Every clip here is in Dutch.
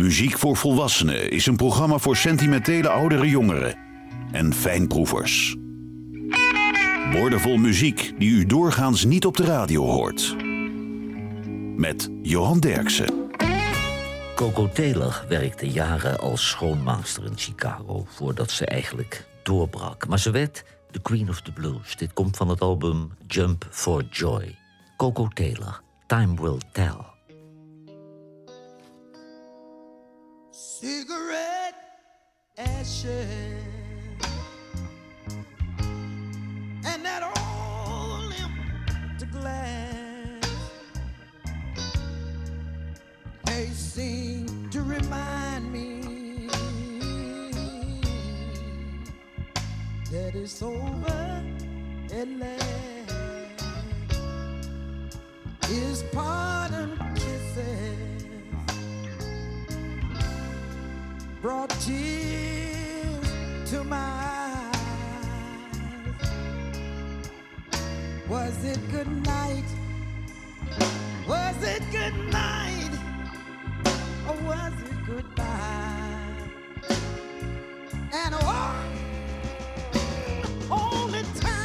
Muziek voor Volwassenen is een programma voor sentimentele oudere jongeren en fijnproevers. Woordenvol muziek die u doorgaans niet op de radio hoort. Met Johan Derksen. Coco Taylor werkte jaren als schoonmaakster in Chicago voordat ze eigenlijk doorbrak. Maar ze werd de Queen of the Blues. Dit komt van het album Jump for Joy. Coco Taylor, Time Will Tell. Cigarette ashes. And that old empty glass. They seem to remind me that it's over at last. Is pardon kisses brought tears to my eyes. Was it good night? Was it good night? Or was it goodbye? And oh, only time.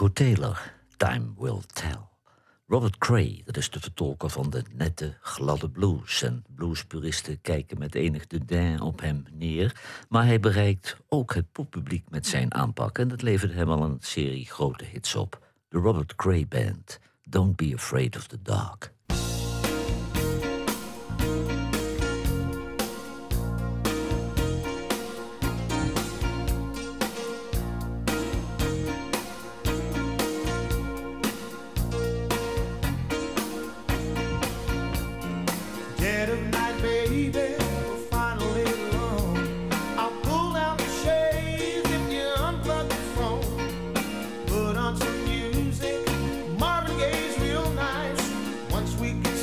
Coco Taylor, Time Will Tell. Robert Cray, dat is de vertolker van de nette, gladde blues. En bluespuristen kijken met enig dédain op hem neer. Maar hij bereikt ook het poppubliek met zijn aanpak. En dat leverde hem al een serie grote hits op. De Robert Cray Band, Don't Be Afraid of the Dark. we can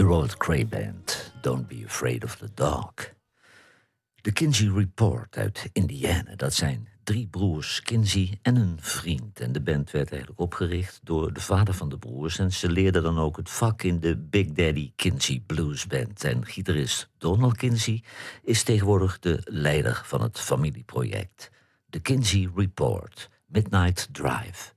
De Robert Cray Band, Don't Be Afraid of the Dark. De Kinsey Report uit Indiana, dat zijn drie broers Kinsey en een vriend. En de band werd eigenlijk opgericht door de vader van de broers. En ze leerden dan ook het vak in de Big Daddy Kinsey Blues Band. En gitarist Donald Kinsey is tegenwoordig de leider van het familieproject. De Kinsey Report, Midnight Drive.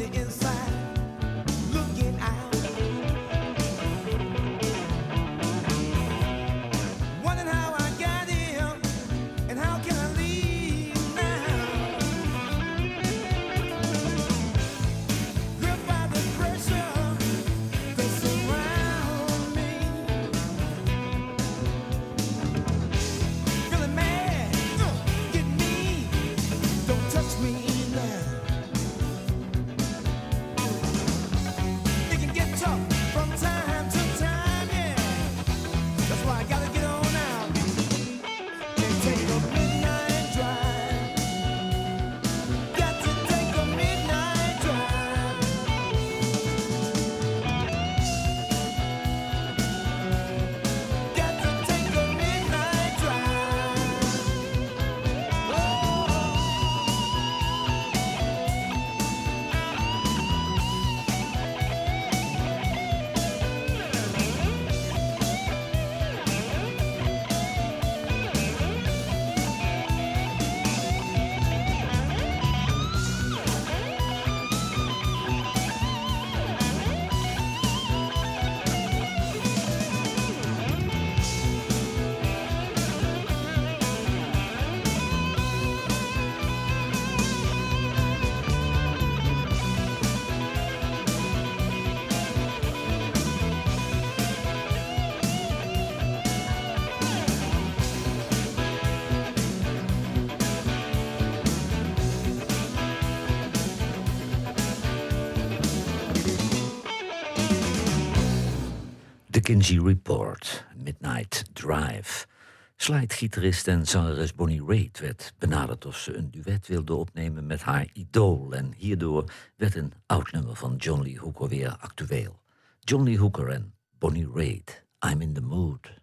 the inside. Kinsey Report, Midnight Drive. Slidegitarist en zangeres Bonnie Raitt werd benaderd of ze een duet wilde opnemen met haar idool. En hierdoor werd een oud nummer van John Lee Hooker weer actueel. John Lee Hooker en Bonnie Raitt, I'm in the Mood.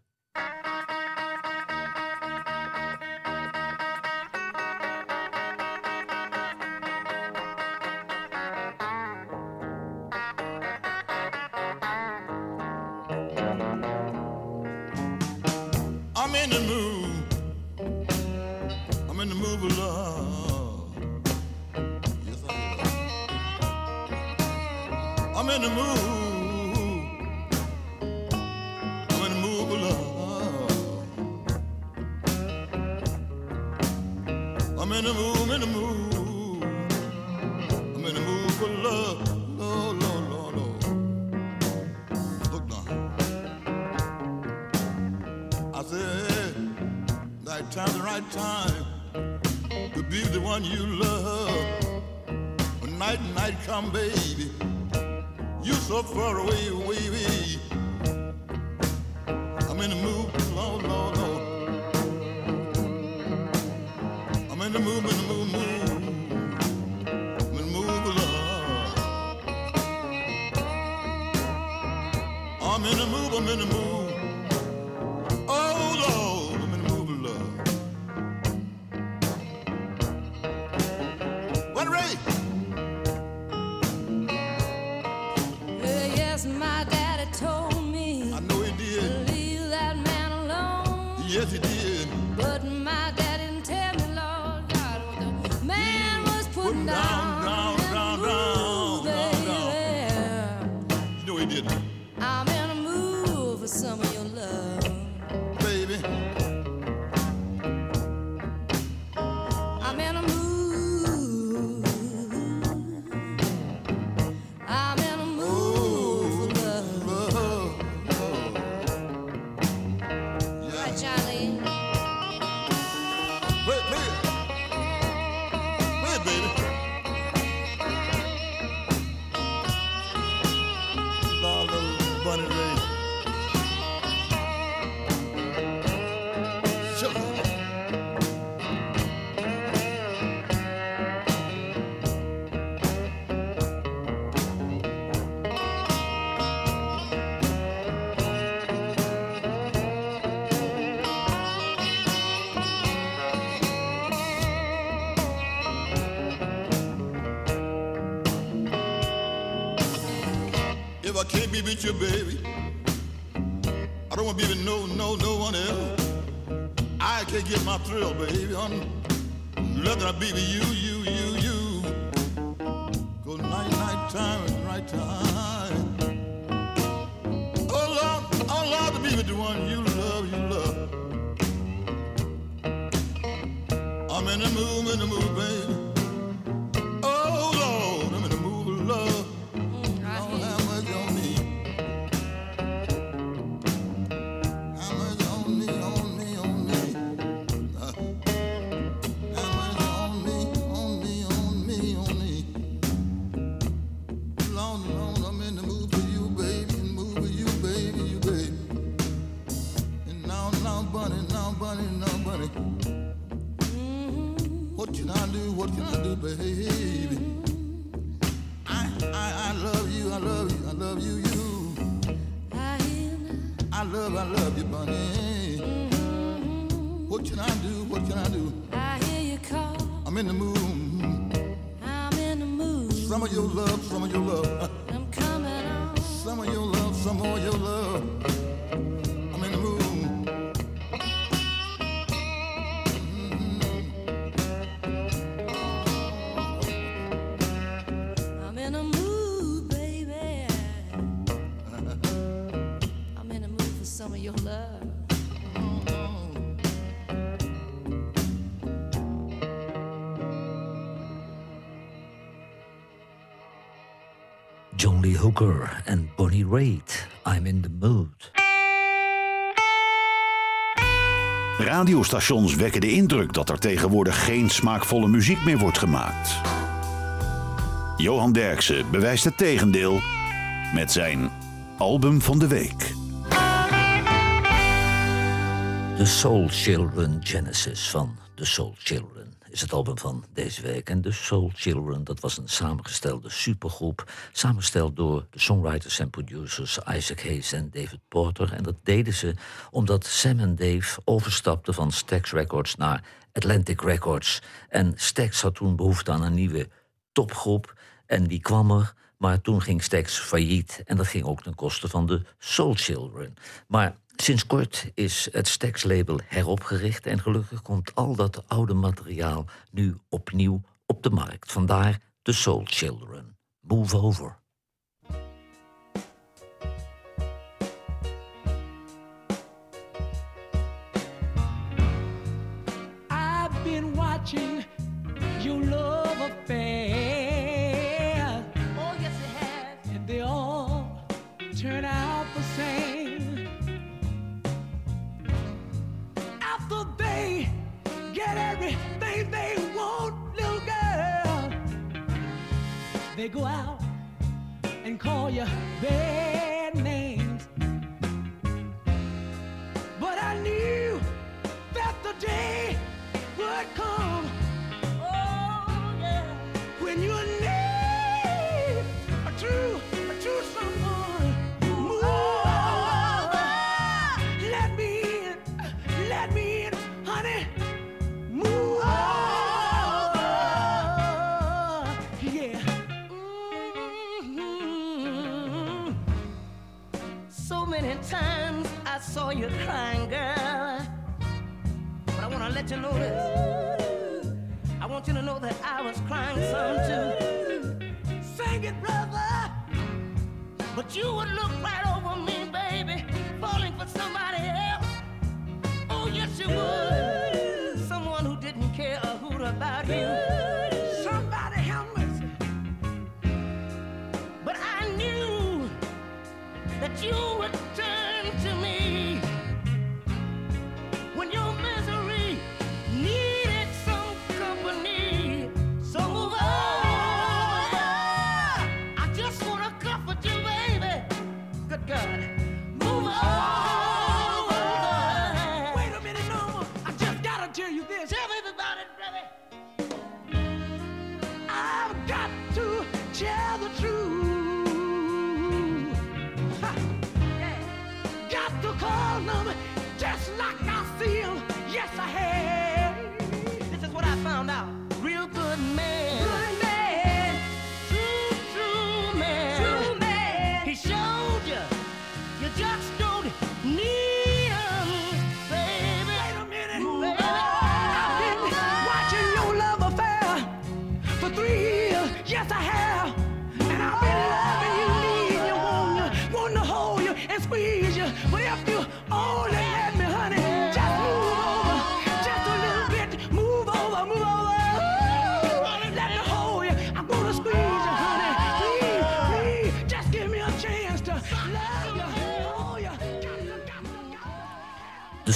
I said, that time, the right time to be the one you love. When night and night come, baby, you're so far away, baby. I'm in the mood, Lord, Lord, Lord. I'm in the mood, in the mood, mood. I'm in the mood, I'm in the mood. Can't be with you, baby, I don't want to be with no, no, no one else. I can't get my thrill, baby. I'm rather I be with you, you, you, you. Can I do? What can I do? I hear you call. I'm in the mood. I'm in the mood. Some of your love, some of your love. I'm coming on. Some of your love, some of your love. En Bonnie Raitt. I'm in the mood. Radiostations wekken de indruk dat er tegenwoordig geen smaakvolle muziek meer wordt gemaakt. Johan Derksen bewijst het tegendeel met zijn album van de week. The Soul Children Genesis van The Soul Children is het album van deze week. En The Soul Children, dat was een samengestelde supergroep. Samengesteld door de songwriters en producers Isaac Hayes en David Porter. En dat deden ze omdat Sam en Dave overstapten van Stax Records naar Atlantic Records. En Stax had toen behoefte aan een nieuwe topgroep. En die kwam er, maar toen ging Stax failliet. En dat ging ook ten koste van de Soul Children. Maar sinds kort is het Stax-label heropgericht. En gelukkig komt al dat oude materiaal nu opnieuw op de markt. Vandaar de Soul Children. Move over. They go out and call you bad that you. I want you to know that I was crying some too. Sing it, brother. But you would look right over me, baby, falling for somebody else. Oh, yes, you would. Someone who didn't care a hoot about you.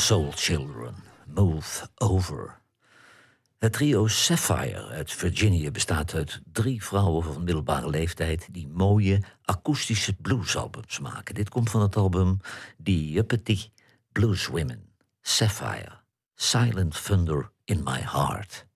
Soul Children, Move Over. Het trio Sapphire uit Virginia bestaat uit drie vrouwen van middelbare leeftijd die mooie akoestische bluesalbums maken. Dit komt van het album The Uppity Blues Women, Sapphire, Silent Thunder in My Heart.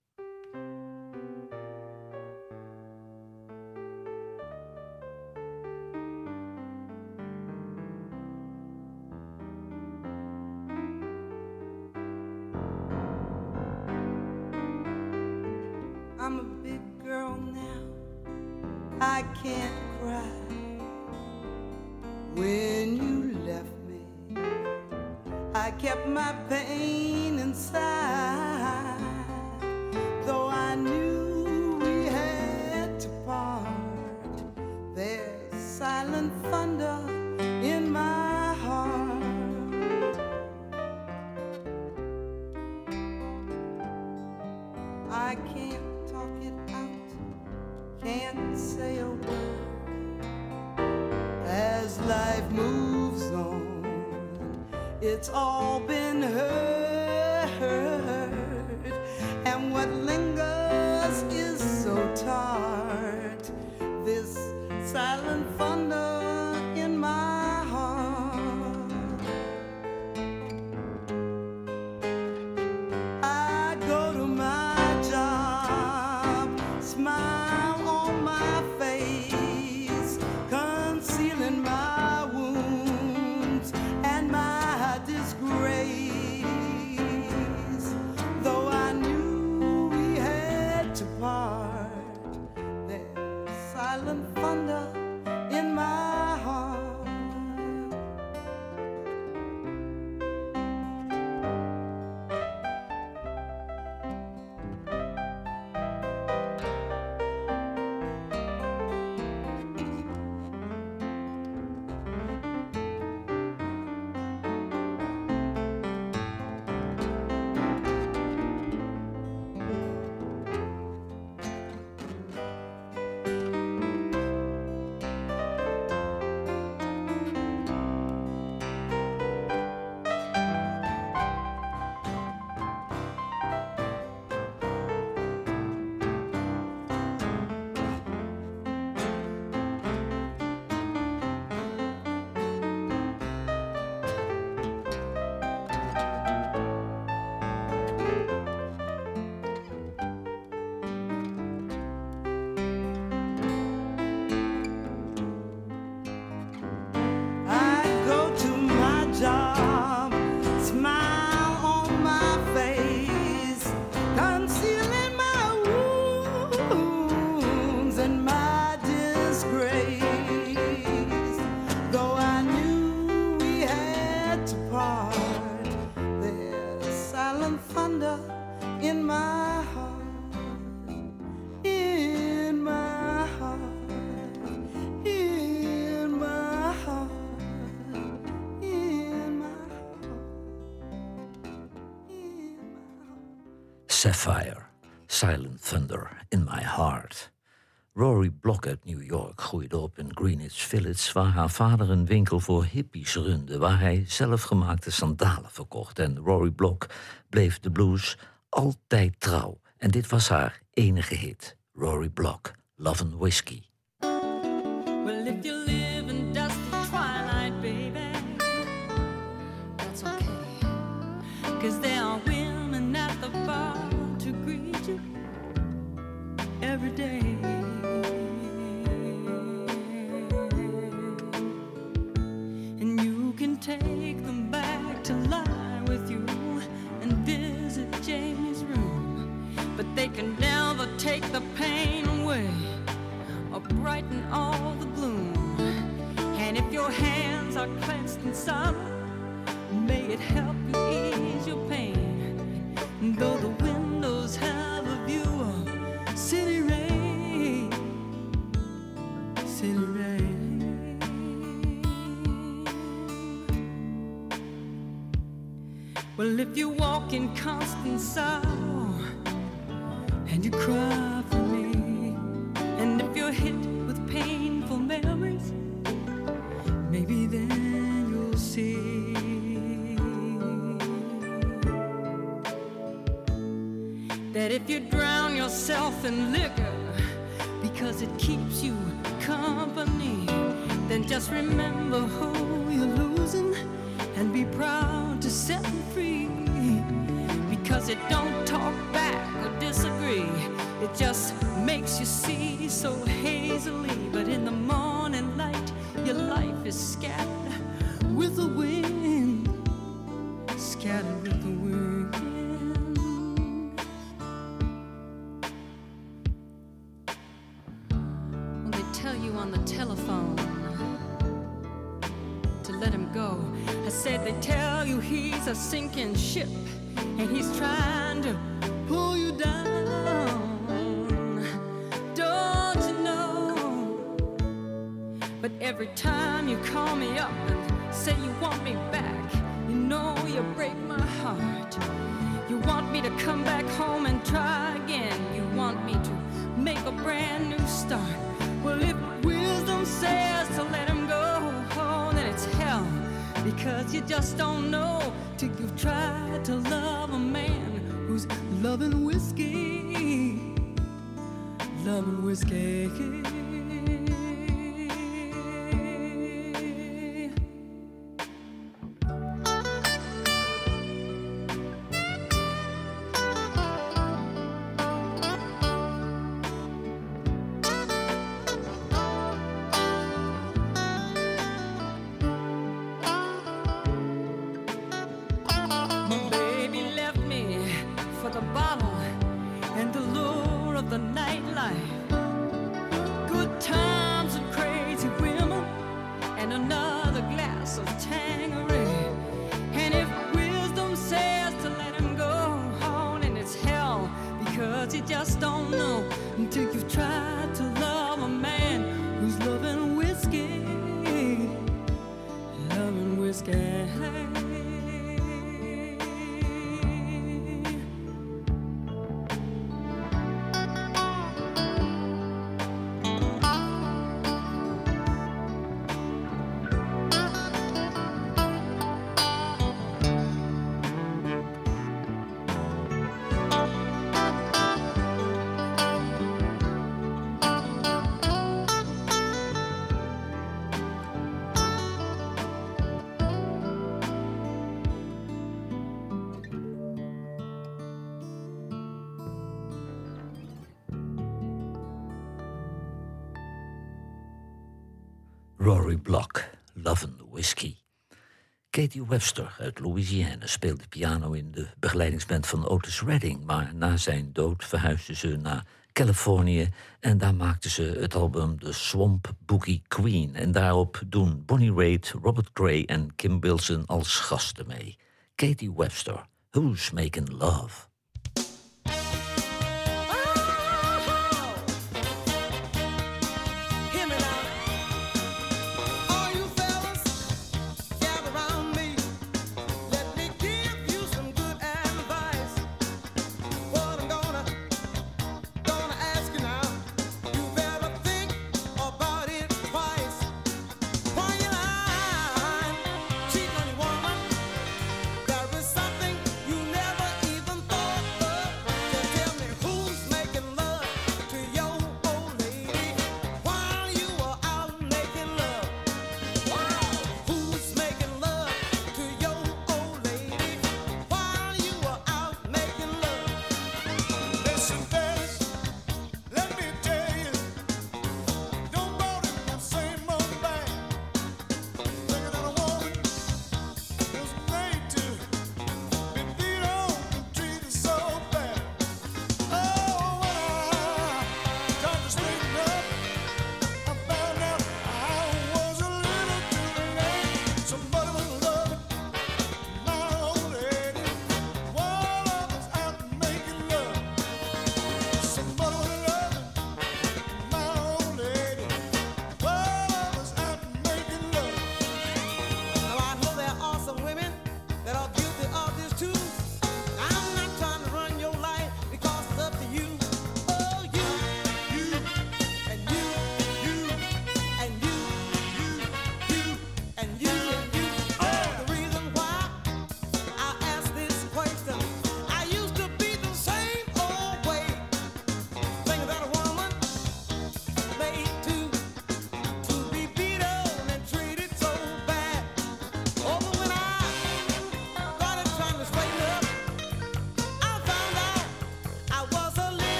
Sapphire, Silent Thunder in My Heart. Rory Block uit New York groeide op in Greenwich Village, waar haar vader een winkel voor hippies runde, waar hij zelfgemaakte sandalen verkocht. En Rory Block bleef de blues altijd trouw. En dit was haar enige hit. Rory Block, Love and Whiskey. Every day. And you can take them back to lie with you and visit Jamie's room. But they can never take the pain away or brighten all the gloom. And if your hands are clenched in sorrow, may it help you ease your pain. Though the Well, if you walk in constant sorrow and you cry for me, and if you're hit with painful memories, maybe then you'll see. That if you drown yourself in liquor because it keeps you company, then just remember who you're losing and be proud to set them free because it don't talk back or disagree. It just makes you see so hazily. Because you just don't know till you've tried to love a man who's loving whiskey. Loving whiskey. Rory Block, Love and Whiskey. Katie Webster uit Louisiana speelde piano in de begeleidingsband van Otis Redding. Maar na zijn dood verhuisde ze naar Californië en daar maakte ze het album The Swamp Boogie Queen. En daarop doen Bonnie Raitt, Robert Gray en Kim Wilson als gasten mee. Katie Webster, Who's Making Love?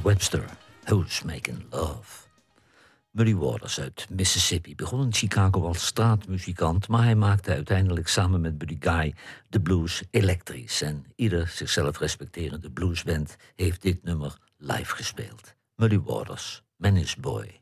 Webster, Who's Making Love. Muddy Waters uit Mississippi begon in Chicago als straatmuzikant, maar hij maakte uiteindelijk samen met Buddy Guy de blues elektrisch. En ieder zichzelf respecterende bluesband heeft dit nummer live gespeeld. Muddy Waters, Man is Boy.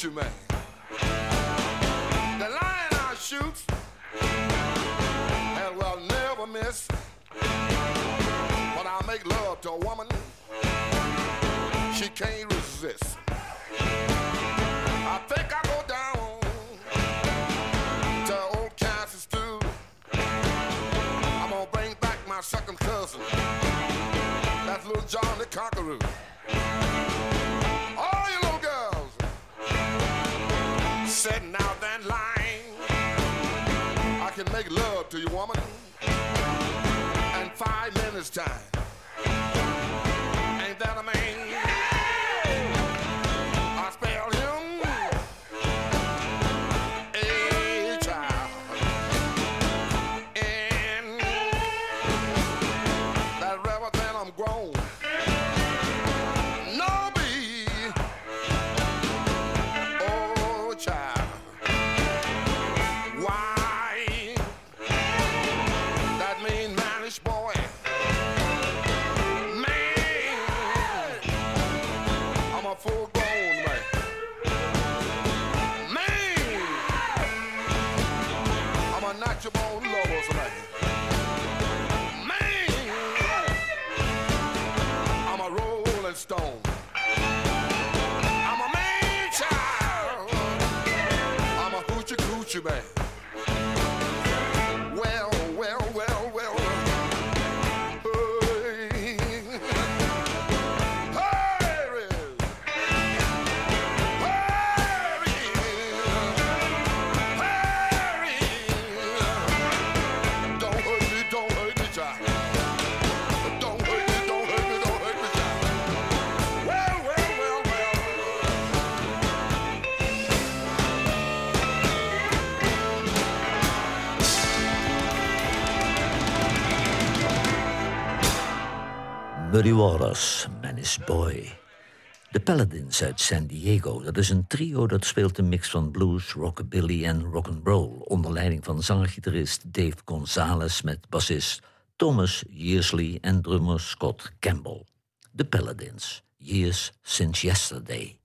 country man. The lion I shoot and will never miss. When I make love to a woman, she can't resist. I think I go down to old Kansas too. I'm gonna bring back my second cousin, that little John the Conqueror. Warus man is Boy. De Paladins uit San Diego. Dat is een trio dat speelt een mix van blues, rockabilly en rock'n'roll. Onder leiding van zanggitarist Dave Gonzalez met bassist Thomas Yearsley en drummer Scott Campbell. De Paladins, Years Since Yesterday.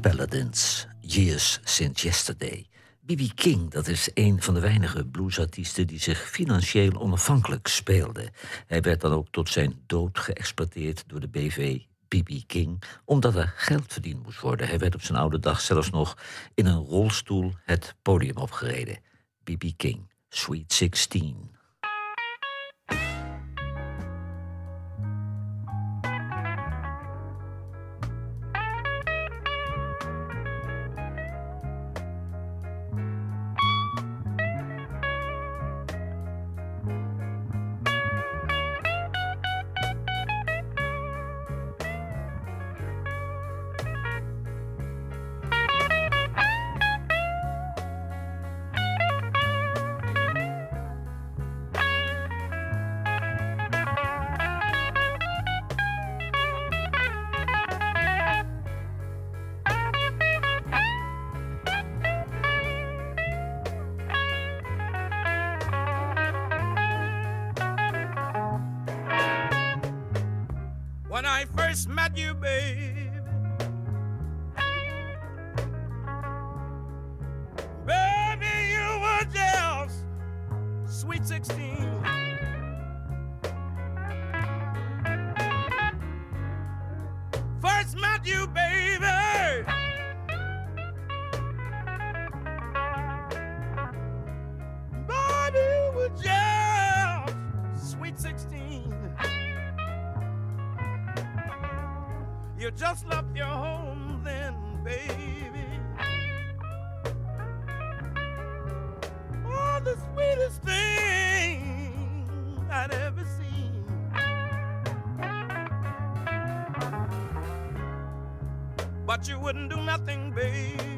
Paladins, Years Since Yesterday. B.B. King, dat is een van de weinige bluesartiesten die zich financieel onafhankelijk speelde. Hij werd dan ook tot zijn dood geëxploiteerd door de BV B.B. King, omdat er geld verdiend moest worden. Hij werd op zijn oude dag zelfs nog in een rolstoel het podium opgereden. B.B. King, Sweet 16. You just left your home then, baby. Oh, the sweetest thing I'd ever seen. But you wouldn't do nothing, babe.